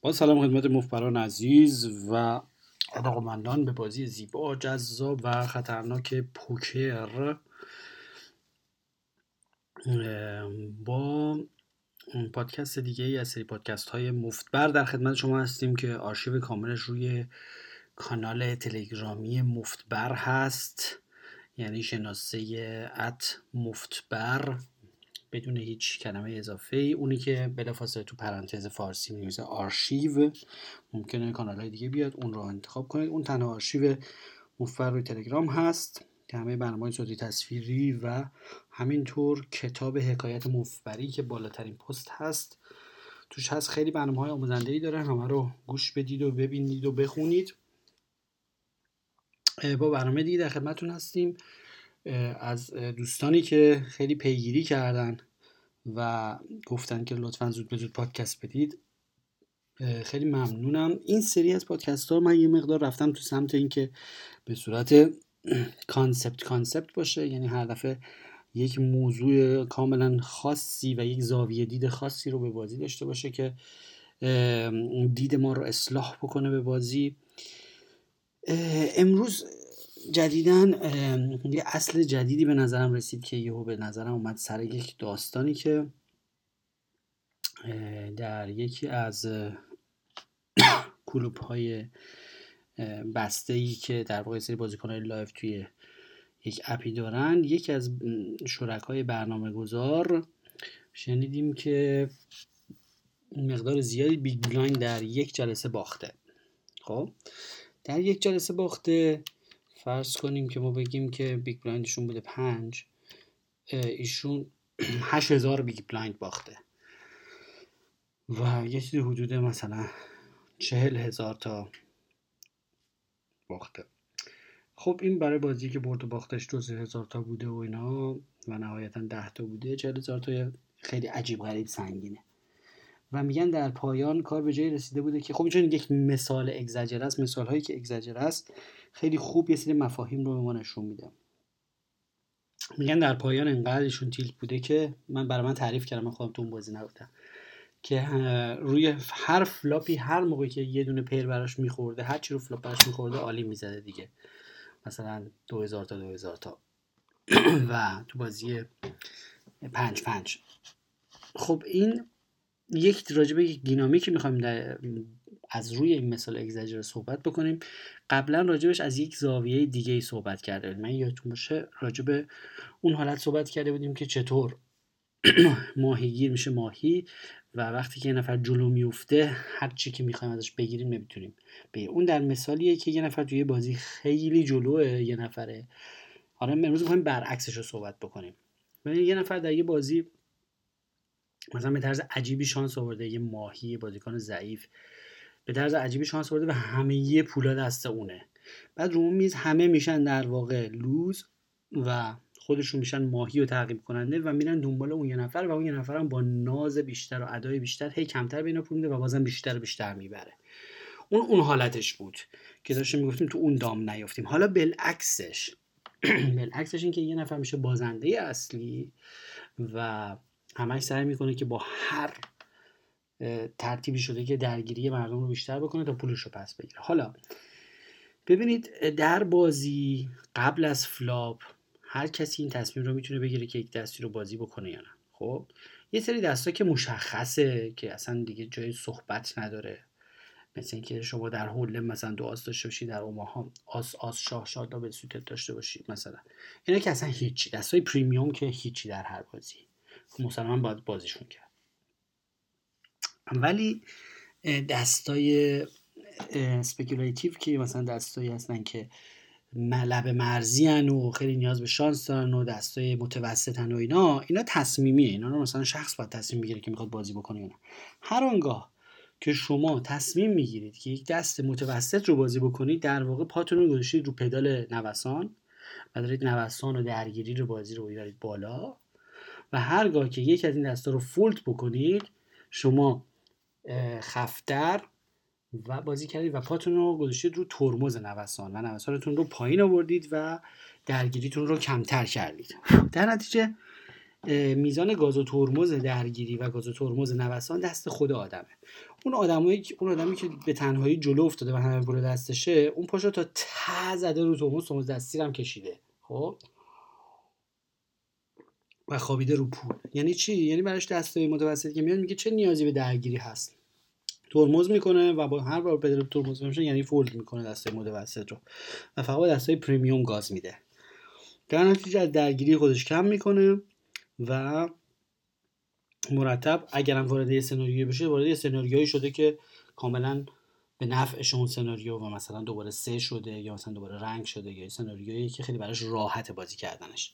با سلام خدمت مفبران عزیز و علاقمندان به بازی زیبا جذاب و خطرناک پوکر. با پادکست دیگه ای از سری پادکست های مفتبر در خدمت شما هستیم که آرشیو کاملش روی کانال تلگرامی مفتبر هست یعنی شناسه ات مفتبر. بدون هیچ کلمه اضافه ای اونی که بلافاصله تو پرانتز فارسی می‌نویسه آرشیو. ممکنه کانال های دیگه بیاد اون رو انتخاب کنید. اون تنها آرشیو مفر روی تلگرام هست که همه برنامه صوتی تصویری و همینطور کتاب حکایت مفبری که بالاترین پست هست توش هست. خیلی برنامه های آموزنده ای داره. همه رو گوش بدید و ببینید و بخونید. با برنامه دیگه در خدمتتون هستیم. از دوستانی که خیلی پیگیری کردن و گفتن که لطفا زود به زود پادکست بدید خیلی ممنونم. این سری از پادکست ها من یه مقدار رفتم تو سمت اینکه به صورت concept concept باشه یعنی هر دفعه یک موضوع کاملا خاصی و یک زاویه دید خاصی رو به بازی داشته باشه که دید ما رو اصلاح بکنه به بازی. امروز جدیدن یه اصل جدیدی به نظرم رسید که یهو به نظرم اومد سر یک داستانی که در یکی از کلوب های بسته ای که در واقع سری بازیکن های live توی یک app ی دارن یکی از شرکای برنامه گذار شنیدیم که مقدار زیادی big blind در یک جلسه باخته. خب؟ در یک جلسه باخته فرض کنیم که ما بگیم که big blind شون بوده پنج ایشون هشت هزار big blind باخته. و یه چیزی حدود مثلا چهل هزار تا باخته. خب این برای بازی که برد و باختش دو هزار تا بوده و اینا و نهایتا ده تا بوده چهل هزار تا خیلی عجیب غریب سنگینه. و میگن در پایان کار به جایی رسیده بوده که خب چون یک مثال اگزاجر است مثال هایی که اگزاجر است خیلی خوب یه سری مفاهیم رو به ما نشون میده. میگن در پایان انقدر ایشون tilt بوده که من برای من تعریف کردم من خودم تو اون بازی نبودم. که روی هر flop ی هر موقعی که یه دونه pair براش میخورده هر چی رو flop براش میخورده all-in می‌زده دیگه. مثلا 2000 تا 2000 تا. و تو بازی پنج پنج. خب این یک راجبه یک دینامیکی می‌خوایم از روی این مثال اگزاجر صحبت بکنیم. قبلا راجبش از یک زاویه دیگه ای صحبت کرده بودیم. من یادتون باشه راجب اون حالت صحبت کرده بودیم که چطور ماهیگیر میشه ماهی و وقتی که یه نفر جلو میفته هر چی که می‌خوایم ازش بگیریم نمی‌تونیم. بگیریم اون در مثالیه که یه نفر توی بازی خیلی جلوه یه نفره. حالا امروز می‌خوایم برعکسش رو صحبت بکنیم. یه نفر در یه بازی مثلا به طرز عجیبی شانس آورده یه ماهی بازیکن ضعیف. به طرز عجیبی شانس آورده و همه یه پولا دست اونه. بعد رو میز همه میشن در واقع لوز و خودشون میشن ماهی و تعقیب کننده و میرن دنبال اون یه نفر و اون یه نفر هم با ناز بیشتر و ادای بیشتر هی کمتر بین پول و بازم بیشتر و بیشتر می‌بره. اون اون حالتش بود که داشتیم می‌گفتیم تو اون دام نیافتیم. حالا بالعکسش بالعکسش این که یه نفر میشه بازنده اصلی و همش سعی می‌کنه که با هر ترتیبی شده که درگیری مردم رو بیشتر بکنه تا پولش رو پس بگیره. حالا ببینید در بازی قبل از flop هر کسی این تصمیم رو می‌تونه بگیره که یک دستی رو بازی بکنه یا نه. خب یه سری دستا که مشخصه که اصلا دیگه جای صحبت نداره. مثل اینکه شما در حول مثلا دو آس داشته باشید در اوماها آس آس شاه شاه double suited داشته باشید مثلا. اینا که اصلا هیچی. دستای premium که هیچی در هر بازی. مسلما باید بازیشون کرد. ولی دستای speculative که مثلا دستایی هستن که لب مرزی هن و خیلی نیاز به شانس دارن و دستای متوسط و اینا اینا تصمیمیه. اینا رو مثلا شخص باید تصمیم بگیره که می‌خواد بازی بکنه یا نه. هر آنگاه که شما تصمیم می‌گیرید که یک دست متوسط رو بازی بکنید در واقع پاتون رو گذاشتید رو پدال نوسان و دارید نوسان و درگیری رو بازی رو بیارید بالا و هرگاه که یک از این دستا رو فولت بکنید شما خفتر و بازی کردید و پاتون رو گذاشتید رو ترمز نوسان و نوسانتون رو پایین آوردید و درگیریتون رو کمتر کردید. در نتیجه میزان گاز و ترمز درگیری و گاز و ترمز نوسان دست خود آدمه. اون آدمایی اون آدمی که به تنهایی جلو افتاده و همه پول دستشه اون پاشو تا ته زده رو توموس توموس دستی کشیده. خب؟ و خوابیده رو پول. یعنی چی؟ یعنی براش دستای متوسط که میاد میگه چه نیازی به درگیری هست؟ ترمز می‌کنه و با هر بار پدال ترمز میشه یعنی فولد می‌کنه دستای متوسط رو و فقط با دستای پریمیوم گاز میده. در نتیجه از درگیری خودش کم می‌کنه و مرتب اگرم وارد یه سناریوی بشه وارد یه سناریویی شده که کاملا به نفعش اون سناریو و مثلا دوباره سه شده یا مثلا دوباره رنگ شده یا سناریویی که خیلی براش راحت بازی کردنش.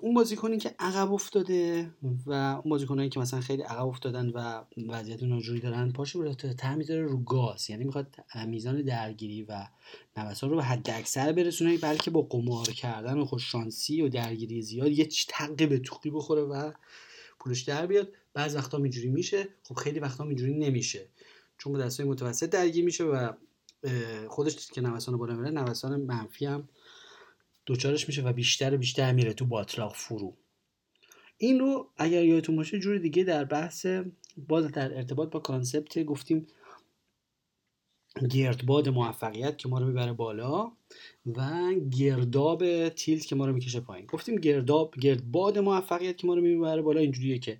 اون بازیکنی که عقب افتاده و اون بازیکنایی که مثلا خیلی عقب افتادن و وضعیت ناجوری دارن پاشو رو ته رو گاز. یعنی می‌خواد میزان درگیری و نوسان رو به حد اکثر برسونه بلکه با قمار کردن و خوش شانسی و درگیری زیاد یه تقی به توقی بخوره و پولش در بیاد. بعض وقتا اینجوری میشه خب خیلی وقتا اینجوری نمیشه. چون با دستای متوسط درگیر میشه و خودش که نوسان بالا میره نوسان منفی هم دوچارش میشه و بیشتر و بیشتر میره تو باطلاق فرو. این رو اگر یادتون باشه جور دیگه در بحث باز در ارتباط با کانسپت گفتیم گردباد موفقیت که ما رو می‌بره بالا و گرداب تیلت که ما رو می‌کشه پایین. گفتیم گرداب گردباد موفقیت که ما رو می‌بره بالا اینجوریه که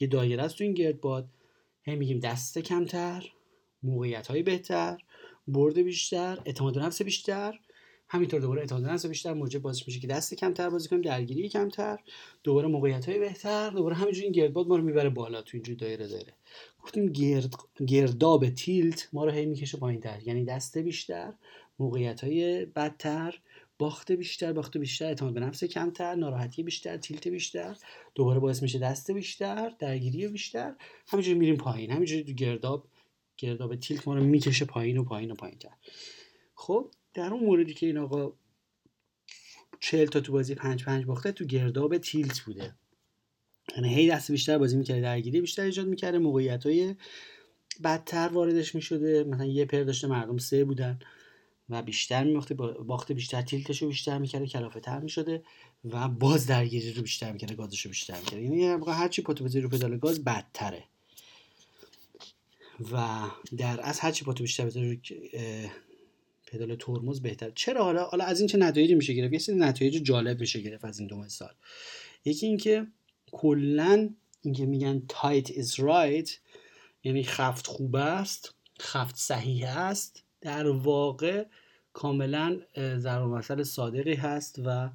یه دایره است تو این گردباد. هی میگیم دست کمتر موقعیت های بهتر برد بیشتر اعتماد نفس بیشتر همینطور دوباره اعتماد نفس بیشتر موجب باعث میشه که دست کمتر بازی کنیم درگیری کمتر دوباره موقعیت های بهتر دوباره همینجوری این گردباد ما رو می‌بره بالا تو اینجوری دایره دایره. گفتیم گرد گرداب تیلت ما رو هی می‌کشه پایین تر یعنی دست بیشتر موقعیت های بدتر باخت بیشتر باخت بیشتر اعتماد به نفس کمتر ناراحتی بیشتر تیلت بیشتر دوباره باعث میشه دست بیشتر درگیری بیشتر همینجوری میریم پایین همینجوری تو گرداب گرداب تیلت ما رو می‌کشه پایین و پایین و پایین تر. خب در اون موردی که این آقا چهل تا تو بازی پنج پنج باخته تو گرداب تیلت بوده. یعنی هی دست بیشتر بازی می‌کرده درگیری بیشتر ایجاد می‌کرده موقعیت های بدتر واردش می‌شده. مثلا یه پر داشته مردم سه بودن و بیشتر میباخته باخته بیشتر تیلتش رو بیشتر می‌کرده کلافه تر می‌شده و باز درگیری رو بیشتر می‌کرده گازش رو بیشتر می‌کرده. یعنی هرچی پاتو رو پدال گاز بدتره. و در از هرچی پاتو بیشتر بزنی پدال ترمز بهتر. چرا؟ حالا حالا از این چه نتایجی میشه گرفت؟ یه سری نتایج جالب میشه گرفت از این دو مثال. یکی اینکه کلا اینکه میگن تایت is right یعنی خفت خوب است خفت صحیح است در واقع کاملا ضرب مسئله صادقی هست و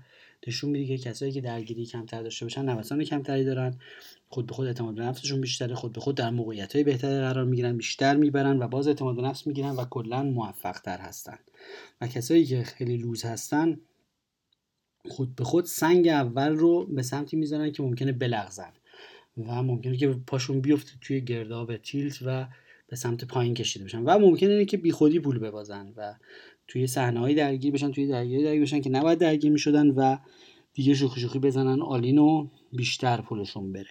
نشون میده که کسایی که درگیری کمتر داشته باشن نوسان کمتری دارن. خود به خود اعتماد به نفسشون بیشتره. خود به خود در موقعیت های بهتری قرار می‌گیرن بیشتر می‌برن و باز اعتماد به نفس می‌گیرن و کلا موفق تر هستن. و کسایی که خیلی loose هستن خود به خود سنگ اول رو به سمتی می‌زنن که ممکنه بلغزن. و ممکنه که پاشون بیفته توی گرداب tilt و به سمت پایین کشیده بشن. و ممکنه که بیخودی پول ببازن و توی صحنه درگیر بشن توی درگیری درگیر بشن که نباید درگیر می‌شدن و دیگه شوخی شوخی بزنن all-in و بیشتر پولشون بره.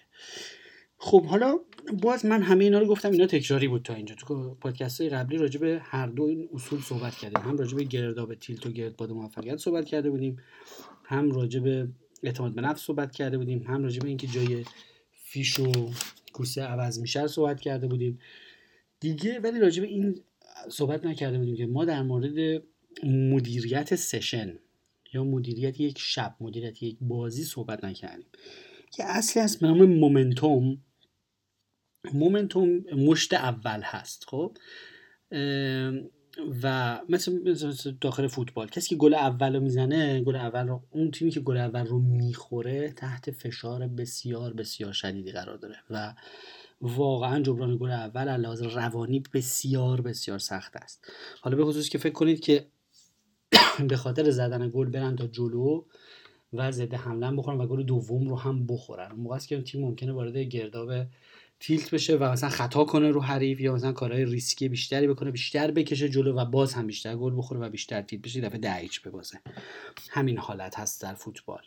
خب حالا باز من همه اینا رو گفتم اینا تکراری بود تا اینجا. تو پادکست های قبلی راجع به هر دو این اصول صحبت کردیم. هم راجع به گرداب tilt و گردباد موفقیت صحبت کرده بودیم هم راجع به اعتماد به نفس صحبت کرده بودیم هم راجع به اینکه جای فیش و کوسه عوض میشه صحبت کرده بودیم. دیگه ولی راجع به این صحبت نکرده بودیم که ما در مورد مدیریت سشن یا مدیریت یک شب مدیریت یک بازی صحبت نکردیم که اصلی هست به نام مومنتوم. مومنتوم مشت اول هست خب؟ و مثل, داخل فوتبال. کسی که گل اول رو می‌زنه گل اول رو اون تیمی که گل اول رو می‌خوره تحت فشار بسیار بسیار شدیدی قرار داره. و واقعا جبران گل اول علاوه روانی بسیار بسیار سخت است. حالا به خصوص که فکر کنید که به خاطر زدن گل برن تا جلو و ضد حمله بخورن و گل دوم رو هم بخورن. اون موقع است که تیم ممکنه وارد گرداب تیلت بشه و مثلا خطا کنه رو حریف یا مثلا کارهای ریسکی بیشتری بکنه بیشتر بکشه جلو و باز هم بیشتر گل بخوره و بیشتر تیلت بشه دفعه هیچ ببازه. همین حالت هست در فوتبال.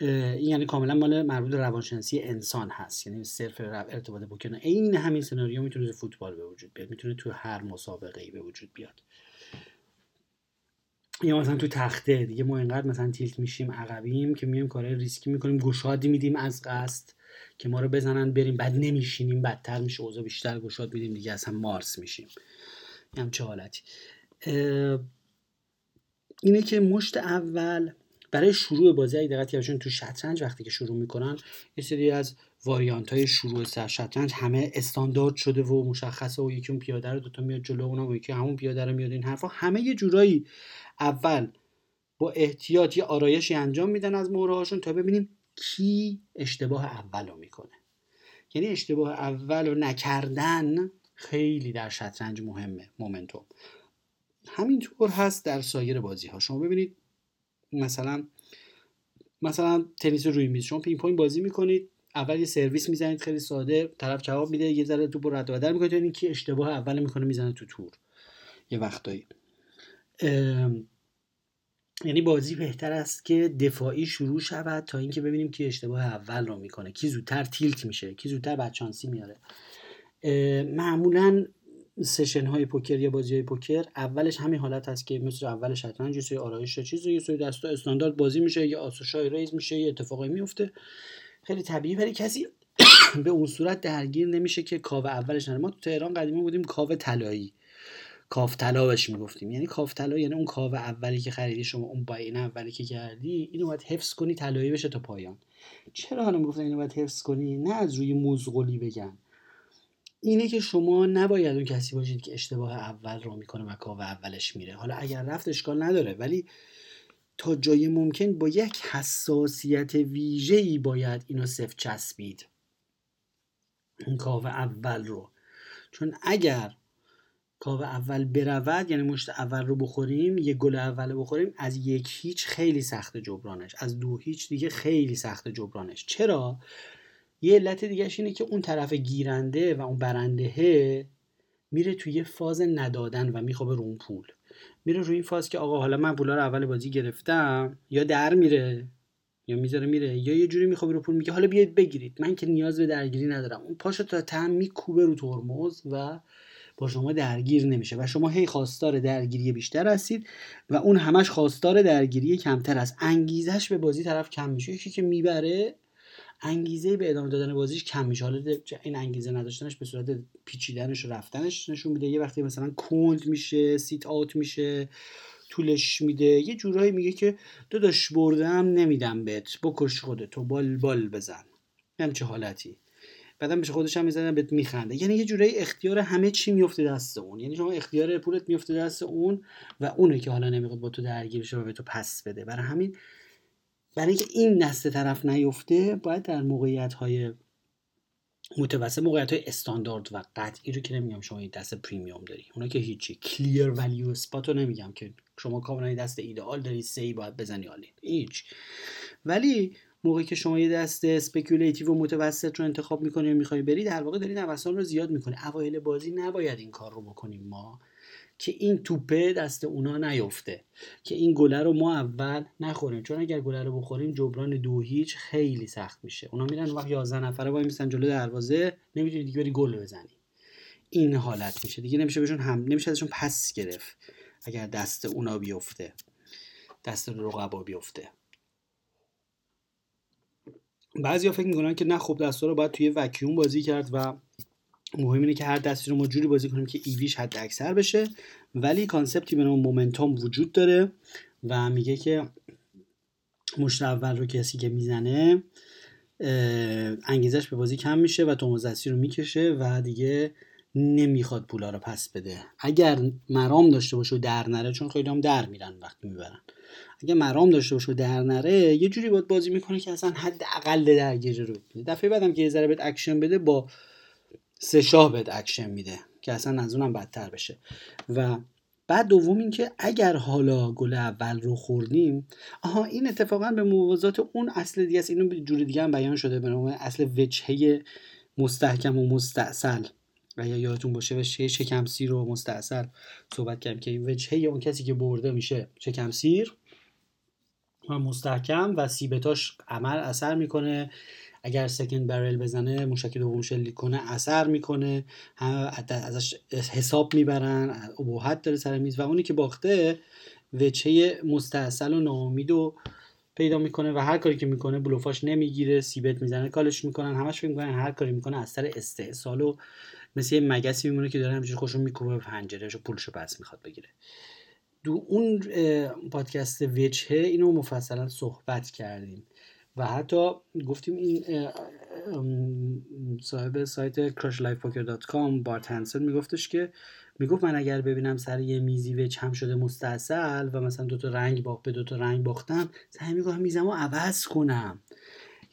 این یعنی کاملا مال مربوط روانشناسی انسان هست. یعنی صرف ارتباط بکنه این همین سناریو می‌تونه تو فوتبال به وجود بیاد. می‌تونه تو هر مسابقه ای به وجود بیاد. یا مثلا تو تخته. دیگه ما اینقدر مثلا تیلت میشیم عقبیم که میایم کارهای ریسکی می‌کنیم گشادی میدیم از قصد که ما رو بزنن بریم. بعد نمیشینیم بدتر میشه. اوضاع بیشتر گشاد میدیم دیگه اصلا مارس میشیم. چه حالتی. اینه که مشت اول برای شروع بازی اگه دقت کردین تو شطرنج وقتی که شروع می‌کنن یه سری از واریانت های شروع سر شطرنج همه استاندارد شده و مشخصه و یکی اون پیاده رو دوتا میاد جلو اونم و یکی همون پیاده رو میاد این حرفا همه یه جورایی اول با احتیاط یه آرایشی انجام میدن از مهره هاشون تا ببینیم کی اشتباه اول رو می‌کنه. یعنی اشتباه اول رو نکردن خیلی در شطرنج مهمه momentum. همینطور هست در سایر بازی ها شما ببینید مثلا مثلا تنیس روی میز. شما پینگ پونگ بازی می‌کنید اول یه سرویس می‌زنید خیلی ساده طرف جواب میده یه ذره تو رد و بدل می‌کنید این کی اشتباه اول می‌کنه می‌زنه تو تور یه وقتایی. یعنی بازی بهتر است که دفاعی شروع شود تا اینکه ببینیم کی اشتباه اول رو می‌کنه. کی زودتر tilt میشه کی زودتر بدشانسی میاره. معمولا session های پوکر یا بازی های پوکر اولش همین حالت هست که مثل اول شطرنج یه سری آرایش چیز یه سری دستا استاندارد بازی میشه یا آس و شاهی raise میشه یه اتفاقی میفته. خیلی طبیعی ولی کسی به اون صورت درگیر نمیشه که کاو اولش نره. ما تو تهران قدیمی بودیم کاو طلایی. کاو طلا بهش می‌گفتیم. یعنی کاو طلا یعنی اون کاو اولی که خریدی شما اون buy-in اولی که کردی اینو باید حفظ کنی طلایی بشه تا پایان. چرا حالا می‌گفتن اینو باید حفظ کنی؟ نه از روی مزغلی بگن. اینه که شما نباید اون کسی باشید که اشتباه اول رو می‌کنه و کاو اولش میره. حالا اگر رفت اشکال نداره ولی تا جای ممکن با یک حساسیت ویژه‌ای باید اینو صفر چسبید. اون کاو اول رو. چون اگر کاو اول برود یعنی مشت اول رو بخوریم یه گل اول بخوریم از یک هیچ خیلی سخت جبرانش از دو هیچ دیگه خیلی سخت جبرانش. چرا؟ یه علت دیگهش اینه که اون طرف گیرنده و اون برنده میره توی فاز ندادن و میخوابه رو اون پول. میره روی این فاز که آقا حالا من پولا رو اول بازی گرفتم یا در میره یا می‌ذاره میره یا یه جوری میخوابه رو پول میگه حالا بیاید بگیرید. من که نیاز به درگیری ندارم. اون پاشو تا تم میکوبه رو ترمز و با شما درگیر نمیشه و شما هی خواستار درگیری بیشتر هستید و اون همش خواستار درگیری کمتر است. انگیزش به بازی طرف کم میشه. یکی که می‌بره انگیزه به ادامه دادن بازیش کم میشه. حالا این انگیزه نداشتنش به صورت پیچیدنش و رفتنش نشون میده. یه وقتی مثلا کند میشه سیت آوت میشه طولش میده یه جورایی میگه که داداش بردم نمیدم بهت. بکش خودتو بال بال بزن. چه حالتی. بعدم بهش خودش هم می‌زنن بهت میخنده. یعنی یه جورایی اختیار همه چی میفته دست اون. یعنی شما اختیار پولت میفته دست اون و اونه که حالا نمی‌خواد با تو درگیر شه و به تو پس بده. برای همین برای اینکه این دست طرف نیفته باید در موقعیت های متوسط موقعیت های استاندارد و قطعی رو که نمیگم شما این دست premium داری. اونا که هیچی. clear value spot رو نمیگم که شما کاملا دست ایدئال داری c-bet بزنی عالی هیچ. ولی موقعی که شما یه دست speculative و متوسط رو انتخاب می‌کنی و می‌خوای بری در واقع داری نوسان رو زیاد می‌کنی. اوایل بازی نباید این کار رو بکنیم ما. که این توپه دست اونا نیفته که این گله رو ما اول نخوریم. چون اگر گله رو بخوریم جبران دو هیچ خیلی سخت میشه. اونا میرن وقت 11 نفره وای میستن جلو دروازه نمی‌تونی دیگه بری گل بزنی. این حالت میشه. دیگه نمیشه بهشون هم نمیشه ازشون پس گرفت اگر دست اونا بیفته. دست رقبا بیفته. بعضیا فکر می‌کنن که نه خب دستا رو باید توی وکیوم بازی کرد و مهم اینه که هر دستی رو ما جوری بازی کنیم که ایویش حد اکثر بشه. ولی concept ی به نام momentum وجود داره و میگه که مشت اول رو کسی که می‌زنه انگیزش به بازی کم میشه و ترمز رو می‌کشه و دیگه نمی‌خواد پولا رو پس بده. اگر مرام داشته باشه و در نره چون خیلی هم در میرن وقتی می‌برن. اگه مرام داشته باشه و در نره یه جوری باید بازی می‌کنه که اصلا حد اقل درگیری رو دفعه بعدم که یه ذره بهت اکشن بده با سه شاهی بهت اکشن میده که اصلا از اونم بدتر بشه. و بعد دوم اینکه اگر حالا گل اول رو خوردیم آها این اتفاقا به موازات اون اصل دیگه است. اینو به جور دیگه هم بیان شده به نام اصل وجهه مستحکم و مستاصل و یا یادتون باشه وجهه شکم سیر و مستاصل صحبت کردیم که این وجهه اون کسی که برده میشه شکم سیر و مستحکم و c-bet اش عمل اثر می‌کنه. اگر سکند برل بزنه موشک دوم شلیک کنه اثر می‌کنه ازش حساب می‌برن ابهت داره سر میز و اونی که باخته وچه مستحصل و ناامید و پیدا می‌کنه و هر کاری که می‌کنه بلوفاش نمی‌گیره سیبت می‌زنه کالش می‌کنن همش فکر می‌کنن هر کاری می‌کنه از سر استحصال و مثل یه مگسی میمونه که داره همینجوری خوشون میکوبه به پنجره پولشو پس می‌خواد بگیره. دو اون پادکست وجهه اینو مفصلا صحبت کردیم. و حتی گفتیم این صاحب سایت crushlifepoker.com بارت هنسن میگفتش که می‌گفت من اگر ببینم سر یه میزی وچ هم شده مستاصل و مثلا دوتا رنگ باخت به دوتا رنگ باختم سعی می‌کنم میزم رو عوض کنم.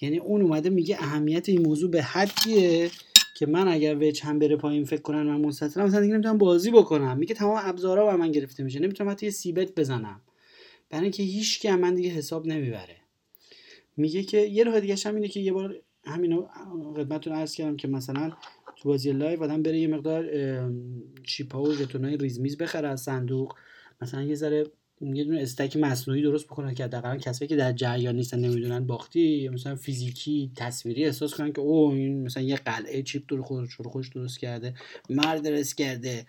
یعنی اون اومده میگه اهمیت این موضوع به حدیه که من اگر وچ هم بره پایین فکر کنن من مستطیلم مثلا دیگه نمی‌تونم بازی بکنم. میگه تمام ابزارا با من گرفته میشه نمی‌تونم حتی یه سیبت بزنم. برای اینکه هیچ کی من دیگه حساب نمی‌بره. میگه که یه راه دیگه هم اینه که یه بار همینو خدمتتون عرض کردم که مثلا تو بازی live آدم بره یه مقدار chip ا و ژتونای ریز میز بخره از صندوق. مثلا یه ذره یه دونه stack مصنوعی درست بکنن که حداقل کسایی که در جریان نیستن نمی‌دونن باختی مثلا فیزیکی تصویری احساس کنن که او این مثلا یه قلعه chip دور خودش رو خوش درست کرده مرد درست کرده.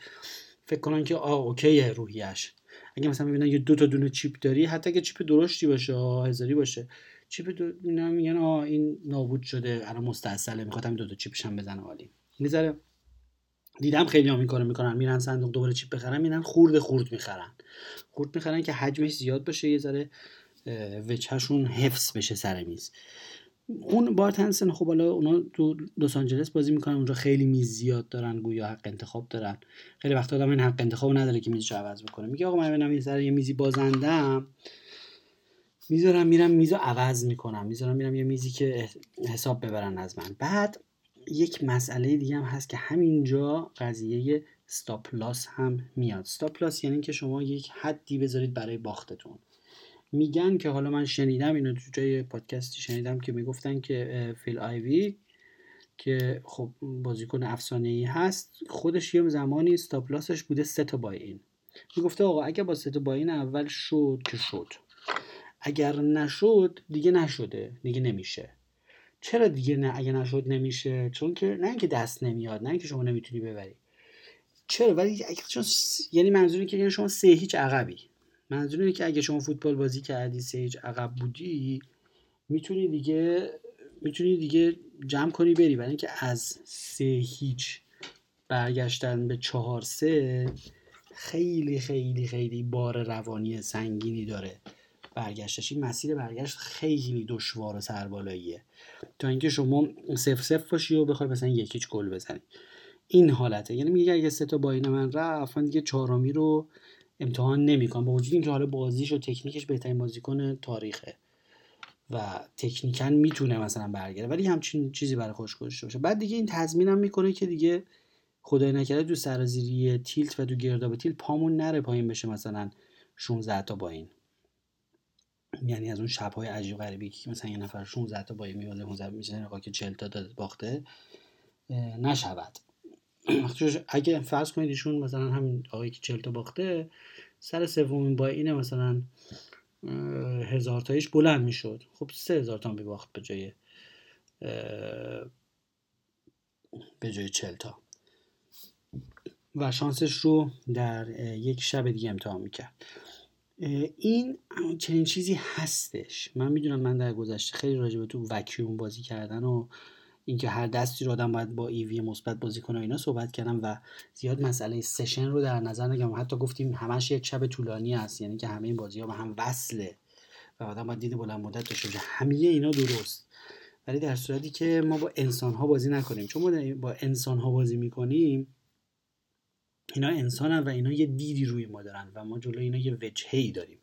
فکر کنن که آه اوکیه روحیش اگه مثلا ببینن یه دو تا دونه چیپ داری حتی اگه چیپ درشتی باشه هزاری باشه. چیپ دو اینا میگن؟ آه این نابود شده الان مستاصله می‌خواد همین دو تا چیپش هم بزنه عالی. می‌ذاره. دیدم خیلی هم این می‌کنن میرن صندوق دوباره چیپ بخرن میرن خورد خورد می‌خرن. خورد می‌خرن که حجمش زیاد باشه یه ذره وچهشون حفظ بشه سر میز. اون بارت هنسن خب حالا اونا تو لس آنجلس بازی می‌کنن اونجا خیلی میز زیاد دارن گویا حق انتخاب دارن. خیلی وقت آدم این حق انتخاب نداره که میزشو عوض بکنه. میگه آقا من ببینم یه سر یه میزی بازندم. می‌ذارم میرم میزو عوض می‌کنم. می‌ذارم میرم یه میزی که حساب ببرن از من. بعد یک مسئله دیگه هم هست که همینجا قضیه loss هم میاد. Loss یعنی که شما یک حدی بذارید برای باختتون. میگن که حالا من شنیدم اینو تو جای پادکستی شنیدم که می‌گفتن که فیل آیوی که خب بازیکن افسانه ای هست خودش یه زمانی استاپ لاسش بوده سه تا بای این. می‌گفته آقا اگه با سه تا با این اول شد که شد. اگر نشد دیگه نشده دیگه نمیشه. چرا دیگه نه اگه نشد نمیشه؟ چون که نه اینکه دست نمیاد نه اینکه شما نمی‌تونی ببری. چرا؟ ولی اگه چون یعنی منظور که یعنی شما سه هیچ عقبی. منظور اینه که اگه شما فوتبال بازی کردی سه هیچ عقب بودی می‌تونی دیگه می‌تونی دیگه جمع کنی بری. برای اینکه از سه هیچ برگشتن به چهار سه خیلی خیلی خیلی بار روانی سنگینی داره. برگشتش این مسیر برگشت خیلی دشوار و سربالاییه. تا اینکه شما صفر صفر باشی و بخوای مثلا یکیچ گل بزنی. این حالته. یعنی میگه اگه سه تا با این من رفت من دیگه چهارمی رو امتحان نمی‌کنم. با وجود اینکه حالا بازیش و تکنیکش بهترین بازیکن تاریخه و تکنیکا می‌تونه مثلا برگرده. ولی همچین چیزی برای خوش گذاشته باشه. بعد دیگه این تضمینم می‌کنه که دیگه خدای نکرده تو سرازیری تیلت و تو گرداب تیل پامون نره پایین بشه مثلا 16 تا با این. یعنی از اون شبهای عجیب غریبی که مثلا یه نفر 16 تا با میوازه موزه میشه که 40 تا داده باخته نشود. اگه فرض کنید ایشون مثلا همین آقایی که 40 تا باخته سر سومین با اینه مثلا هزار تایش بلند می‌شد. خب سه هزار تا باخت به جای به جای 40 تا. و شانسش رو در یک شب دیگه امتحان می‌کرد. این چنین چیزی هستش. من می‌دونم من در گذشته خیلی راجع به تو وکیوم بازی کردن و اینکه هر دستی رو آدم باید با ایوی مثبت بازی کنه اینا صحبت کردم و زیاد مسئله سشن رو در نظر نگم. حتی گفتیم همش یک شب طولانی است یعنی که همه این بازی ها به هم وصله و آدم باید دید بلند مدت داشته همه اینا درست. ولی در صورتی که ما با انسان ها بازی نکنیم. چون ما با انسان ها بازی می‌کنیم اینا انسان و اینا یه دیدی روی ما دارن و ما جلو اینا یه وجهی داریم.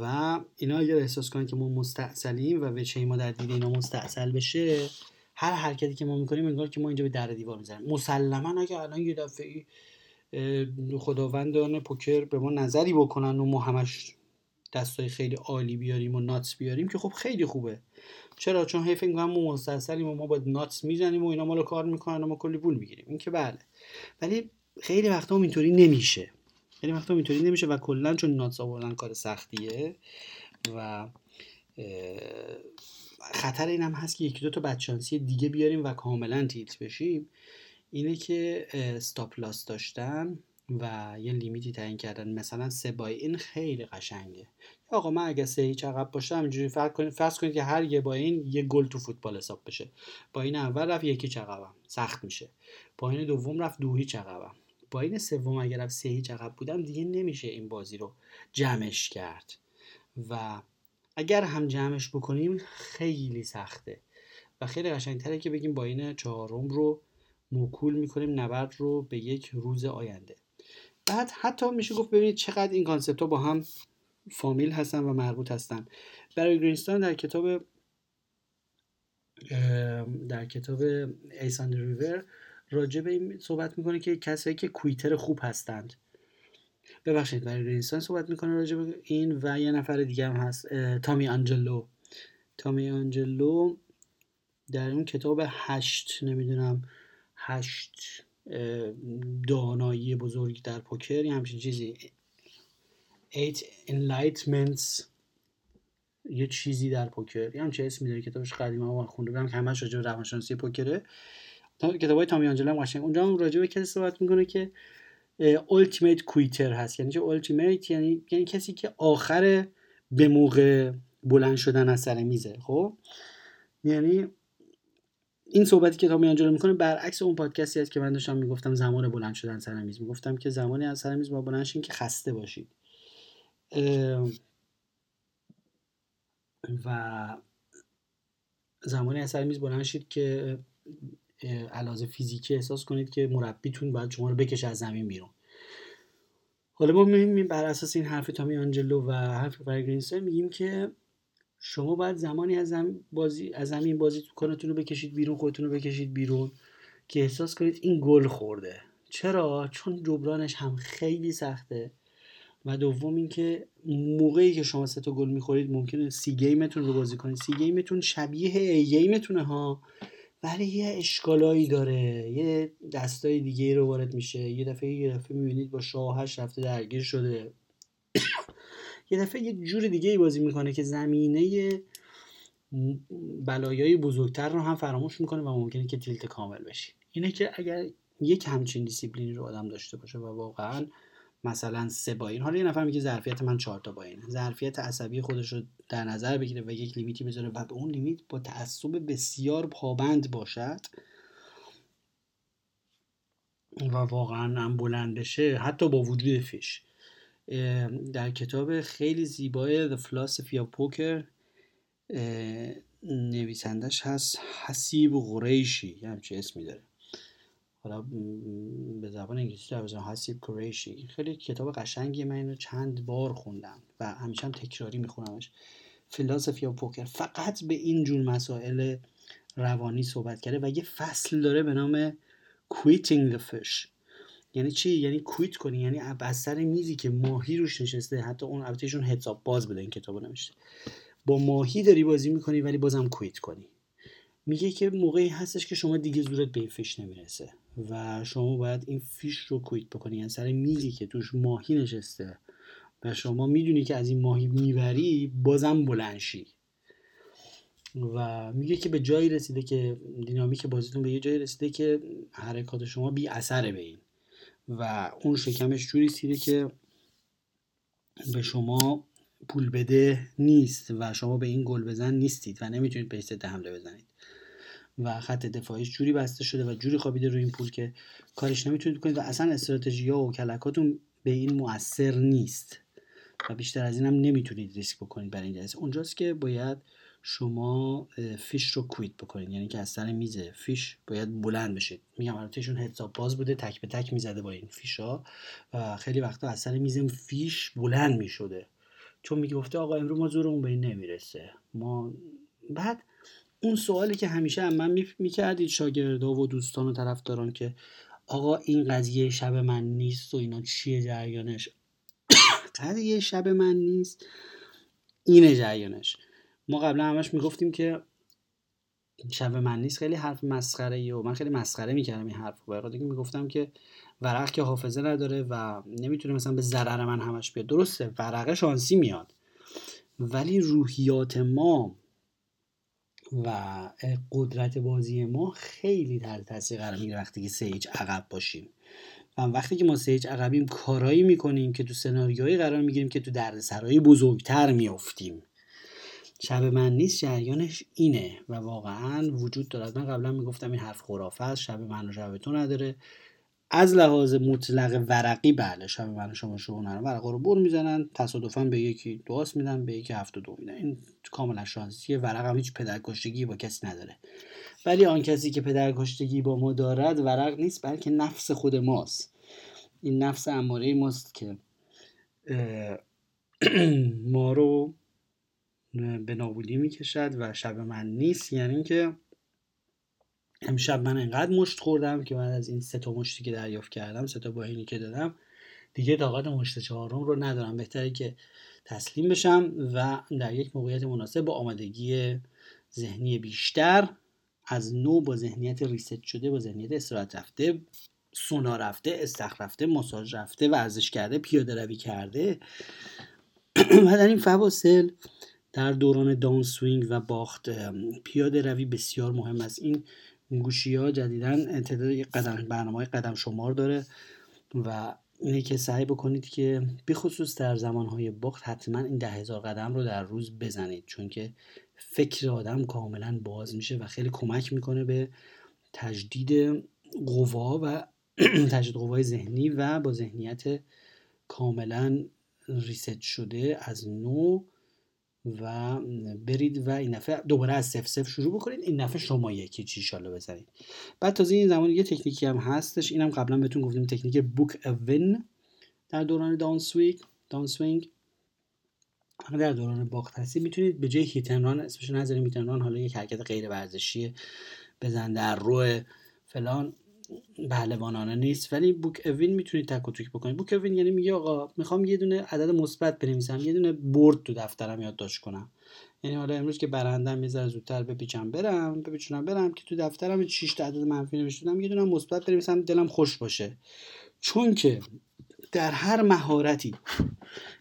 و اینا اگر احساس کنن که ما مستعصلیم و وجهه ما در دید اینا مستعصل بشه هر حرکتی که ما می‌کنیم انگار که ما اینجا به در دیوار می‌زنیم. مسلما اگه الان یه دفعه خداوندان پوکر به ما نظری بکنن و ما همش دستای خیلی عالی بیاریم و ناتس بیاریم که خب خیلی خوبه. چرا؟ چون حیف میگم ما مستعصلیم و ما با ناتس می‌زنیم و اینا مالو کار می‌کنن و ما کلی پول می‌گیریم. این که بله. ولی خیلی وقتا اینطوری نمیشه. خیلی وقتا اینطوری نمیشه و کلا چون ناتس آوردن کار سختیه و خطر این هم هست که یکی دو تا بدشانسی دیگه بیاریم و کاملا تیلت بشیم. اینه که استاپ لاس داشتن و یه لیمیتی تعیین کردن. مثلا سه بای این خیلی قشنگه. آقا من اگه سه هیچ عقب باشم اینجوری فرض کنید فرض کنید که هر یه با این یه گل تو فوتبال حساب بشه. با این اول رفت یکی عقبم. سخت میشه. با این دوم رفت دو هیچ عقبم. با این سوم اگر رفت سه هیچ عقب بودم دیگه نمیشه این بازی رو جمعش کرد. و اگر هم جمعش بکنیم خیلی سخته. و خیلی قشنگتره که بگیم buy-in چهارم رو موکول می‌کنیم نبرد رو به یک روز آینده. بعد حتی میشه گفت ببینید چقدر این concept ها با هم فامیل هستن و مربوط هستن. بری گرینستاین در کتاب در کتاب Ace on the River راجع به این صحبت می‌کنه که کسایی که quitter خوب هستند. ببخشید برای گرینستان صحبت می‌کنه راجع به این و یه نفر دیگه هم هست تامی آنجلو. تامی آنجلو در اون کتاب هشت نمی‌دونم هشت دانایی بزرگ در پوکر یا همچین چیزی. Eight Enlightenments یه چیزی در پوکر. یه همچه اسمی داره کتابش قدیمه و خونده بودم که همش راجع به روانشناسی پوکره. کتاب های تامی آنجلا هم قشنگ. اونجا هم راجع به کسی صحبت می‌کنه که ultimate کویتر هست. یعنی چه ultimate یعنی یعنی کسی که آخر به موقع بلند شدن از سر میزه. خب؟ یعنی این صحبتی که تامی آنجلو می‌کنه برعکس اون پادکستی است که من داشتم می‌گفتم زمان بلند شدن سر میز. می‌گفتم که زمانی از سر میز با بلند که خسته باشید. و زمانی از سر میز بلند شید که علاوه فیزیکی احساس کنید که مربیتون باید شما رو بکشه از زمین بیرون. حالا ما میگیم بر اساس این حرف تامی آنجلو و حرف بری میگیم که شما باید زمانی از زمین بازی از زمین بازی کنتون رو بکشید بیرون خودتون رو بکشید بیرون که احساس کنید این گل خورده. چرا؟ چون جبرانش هم خیلی سخته. و دوم اینکه موقعی که شما سه تا گل می‌خورید ممکنه C-game تون رو بازی کنید. C-game تون شبیه A-game تونه ها. ولی یه اشکالایی داره. یه دستای دیگه رو وارد میشه. یه دفعه یه دفعه می‌بینید با شاهش رفته درگیر شده. یه دفعه یه جور دیگه ای بازی می‌کنه که زمینه بلایای بزرگتر رو هم فراموش می‌کنه و ممکنه که تیلت کامل بشی. اینه که اگر یک همچین دیسیپلینی رو آدم داشته باشه و واقعا مثلا سه با این. حالا یه نفر میگه ظرفیت من چهار تا با اینه. ظرفیت عصبی خودش رو در نظر بگیره و یک لیمیتی بذاره و به اون لیمیت با تعصب بسیار پابند باشد. و واقعا هم بلند بشه. حتی با وجود فیش. در کتاب خیلی زیبای The Philosophy of Poker نویسندش هست حسیب قریشی. یه همچه اسمی داره. حالا به زبان انگلیسی در حسیب قریشی. خیلی کتاب قشنگی من اینو چند بار خوندم و همیشه هم تکراری میخونمش. فلاسفی of پوکر. فقط به این جور مسائل روانی صحبت کرده و یه فصل داره به نام Quitting the Fish. یعنی چی؟ یعنی کویت کنی. یعنی بستر میزی که ماهی روش نشسته. حتی اون البتهشون حساب باز بوده این کتابو نوشته. با ماهی داری بازی می‌کنی ولی بازم کویت کنی. میگه که موقعی هستش که شما دیگه زورت به این فیش نمی‌رسه. و شما باید این فیش رو کویت بکنی. یعنی سر میزی که توش ماهی نشسته و شما می‌دونی که از این ماهی می‌بری بازم بلنشی و میگه که به جایی رسیده که دینامیک بازیتون به یه جایی رسیده که حرکات شما بی اثره به این. و اون شکمش جوری سیره که به شما پول بده نیست و شما به این گل بزن نیستید و نمی‌تونید به حمله بزنید. و خط دفاعیش جوری بسته شده و جوری خوابیده روی این پول که کارش نمی‌تونید کنید و اصلا استراتژی ها و کلکاتون به این مؤثر نیست و بیشتر از این هم نمی‌تونید ریسک بکنید برای این جلسه. اونجاست که باید شما فیش رو کویت بکنید. یعنی که از سر میز فیش باید بلند بشید. میگم البته حساب باز بوده تک به تک می‌زده با این فیشا و خیلی وقتا از سر میز فیش بلند می‌شده. چون میگه گفته آقا امروز ما زورمون به این نمی‌رسه. ما بعد اون سوالی که همیشه هم من می‌کردید شاگردا و دوستان و طرفداران که آقا این قضیه شب من نیست و اینا چیه جریانش؟ قضیه شب من نیست اینه جریانش. ما قبلا همش می‌گفتیم که شب من نیست خیلی حرف مسخره و من خیلی مسخره می‌کردم این حرف رو که می‌گفتم که ورق که حافظه نداره و نمی‌تونه مثلا به ضرر من همش بیاد. درسته ورقه شانسی میاد. ولی روحیات ما و قدرت بازی ما خیلی تحت تاثیر قرار می‌گیره وقتی که سه عقب باشیم. و وقتی که ما سه عقبیم کارایی می‌کنیم که تو سناریوهایی قرار می‌گیریم که تو دردسرایی بزرگتر میافتیم. شب من نیست جریانش اینه. و واقعا وجود دارد من قبلا می‌گفتم این حرف خرافه است. شب من و شب تو نداره. از لحاظ مطلق ورقی بله شب و شما شما ورقا رو بر می‌زنن تصادفا به یکی دواست میدن به یکی هفت دو میدن. این کاملا شانسیه ورق هم هیچ پدرکشتگی با کسی نداره. ولی آن کسی که پدرکشتگی با ما دارد ورق نیست بلکه نفس خود ماست. این نفس اماره ماست که ما رو به نابودی می‌کشد و شب من نیست. یعنی اینکه امشب من انقدر مشت خوردم که بعد از این سه تا مشتی که دریافت کردم سه تا باینی که دادم دیگه طاقت مشت چهارم رو ندارم. بهتره که تسلیم بشم و در یک موقعیت مناسب با آمادگی ذهنی بیشتر از نو با ذهنیت reset شده با ذهنیت استراحت رفته سونا رفته استخر رفته ماساژ رفته ورزش کرده پیاده روی کرده. و در این فواصل در دوران downswing و باخت پیاده روی بسیار مهم است. این گوشی ها جدیدا تعداد قدم برنامه های قدم شمار داره و اینه که سعی بکنید که بخصوص در زمان های باخت حتما این ده هزار قدم رو در روز بزنید چون که فکر آدم کاملا باز میشه و خیلی کمک می‌کنه به تجدید قوا و تجدید قوای ذهنی و با ذهنیت کاملا ریست شده از نو. و برید و این دفعه دوباره از صفر صفر شروع بکنید. این دفعه شما یکی. چی شاله بزنید. بعد تازه این زمان یه تکنیکی هم هستش. اینم قبلا بهتون گفتیم. تکنیک book a win در دوران downswing downswing در دوران باخت هستی می‌تونید به جای hit and run اسمش نذاریم hit and run حالا یک حرکت غیر ورزشی بزن در رو فلان. پهلوانانه نیست ولی book a win می‌تونید تک و توک بکنید book a win یعنی میگه آقا می‌خوام یه دونه عدد مثبت بنویسم یه دونه برد تو دفترم یادداشت کنم. یعنی حالا امروز که برندم یه ذره زودتر بپیچم برم بپیچونم برم که تو دفترم 6 تا عدد منفی نوشتم یه دونه مثبت بنویسم دلم خوش باشه. چون که در هر مهارتی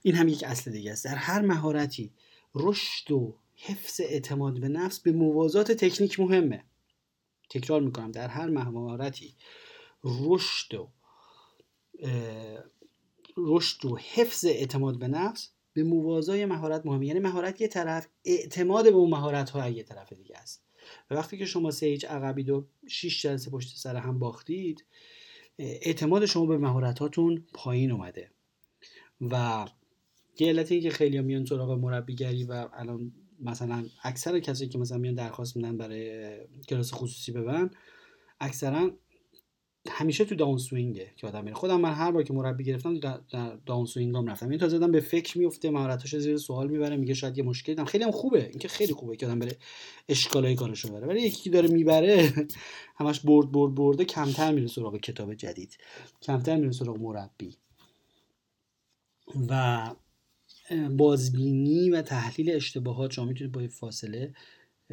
این هم یک اصل دیگه است در هر مهارتی رشد و حفظ اعتماد به نفس به موازات تکنیک مهمه. تکرار می‌کنم در هر مهارتی رشد و رشد و حفظ اعتماد به نفس به موازای مهارت مهمه. یعنی مهارت یه طرف اعتماد به اون مهارت ها یه طرف دیگه است. و وقتی که شما سه هیچ عقبید و 6 جلسه پشت سر هم باختید اعتماد شما به مهارت هاتون پایین اومده. و یه علت که خیلی میان سراغ مربیگری و الان مثلا اکثر کسی که مثلا میان درخواست میدن برای کلاس خصوصی ببن اکثرا همیشه تو داون سوینگه که آدم میره. خودم من هر بار که مربی گرفتم در داون سوینگام رفتم. این تازه به فکر میفته مهارتاش زیر سوال می‌بره میگه شاید یه مشکلی دارم. خیلی هم خوبه. اینکه خیلی خوبه که آدم بره اشکالای کارشو بره ولی یکی داره می‌بره همش برد برد برده کمتر میره سراغ کتاب جدید. کمتر میره سراغ مربی. و بازبینی و تحلیل اشتباهات شما می‌تونید با فاصله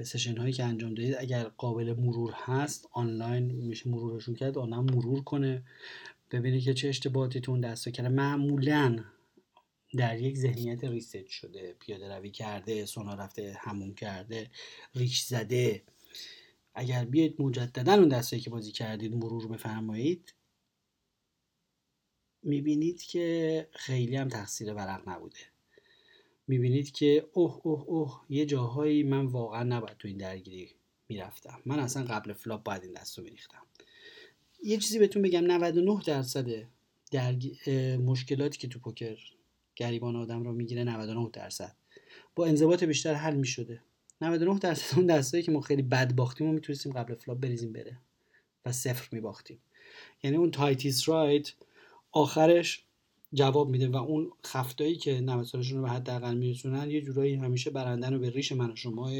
سشن هایی که انجام دادید اگر قابل مرور هست آنلاین میشه مرورشون کرد آنم مرور کنه. ببینید که چه اشتباهاتی تو اون دست کرده معمولا در یک ذهنیت ریست شده پیاده روی کرده سونا رفته همون کرده ریش زده. اگر بیاید مجددا اون دستایی که بازی کردید مرور بفرمایید می‌بینید که خیلی هم تقصیر ورق نبوده. می‌بینید که اوه اوه اوه یه جاهایی من واقعا نباید تو این درگیری می‌رفتم. من اصلا قبل flop باید این دست رو میریختم. یه چیزی بهتون بگم 99 درصد درگ... مشکلاتی که تو پوکر گریبان آدم رو می‌گیره 99 درصد. با انضباط بیشتر حل می‌شده. 99 درصد اون دستایی که ما خیلی بد باختیم و می‌تونستیم قبل flop بریزیم بره و صفر میباختیم. یعنی اون tight is right آخرش جواب میده و اون خفتایی که نوسانشون رو به حداقل میرسونن یه جورایی همیشه برندن رو به ریش من و شما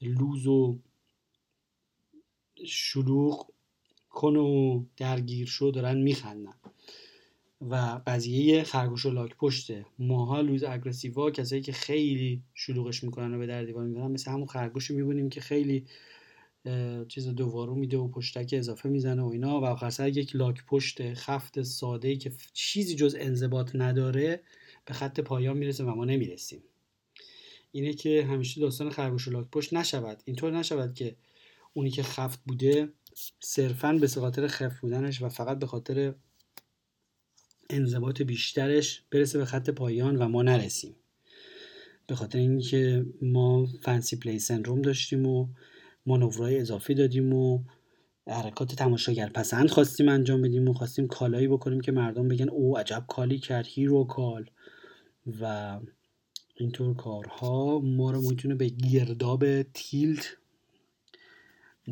loose و شلوغ کن و درگیر شو دارن میخندن. و قضیه خرگوش و لاک پشته ماها لوز اگرسیوا کسایی که خیلی شلوغش می‌کنن و به در دیوار می‌زنن مثل همون خرگوش می‌بینیم که خیلی چیز دوارو میده و پشتک اضافه می‌زنه و اینا. و آخر یک لاک پشت خفت ساده ای که چیزی جز انضباط نداره به خط پایان می‌رسه و ما نمی‌رسیم. اینه که همیشه داستان خرگوش و لاک پشت نشود. اینطور نشود که اونی که خفت بوده صرفا به خاطر خفت بودنش و فقط به خاطر انضباط بیشترش برسه به خط پایان و ما نرسیم. به خاطر اینکه ما fancy play syndrome داشتیم و مانورهای اضافی دادیم و حرکات تماشاگر پسند خواستیم انجام بدیم و خواستیم call هایی بکنیم که مردم بگن او عجب call ی کرد hero call. و اینطور کارها ما رو می‌تونه به گرداب tilt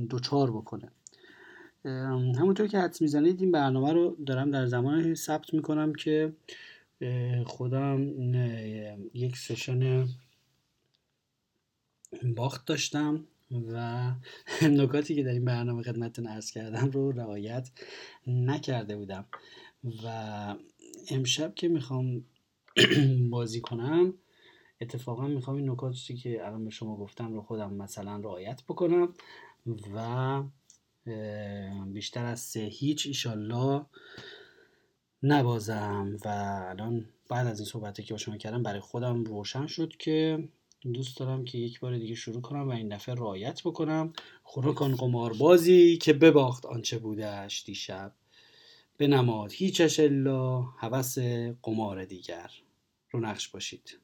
دوچار بکنه. همونطور که حدس می‌زنید این برنامه رو دارم در زمان ثبت می‌کنم که خودم یک سشن باخت داشتم. و نکاتی که در این برنامه خدمتتون ارز کردم رو رعایت نکرده بودم. و امشب که می‌خوام بازی کنم اتفاقا می‌خوام این نکاتی که الان به شما گفتم رو خودم مثلا رعایت بکنم و بیشتر از سه هیچ ایشالله نبازم. و الان بعد از این صحبتی که با شما کردم برای خودم روشن شد که دوست دارم که یک بار دیگه شروع کنم و این دفعه رایت بکنم. کن قمار بازی که بباخت آنچه بودش دیشب. به نماد. هیچش الا هوس قمار دیگر. رو نقش باشید.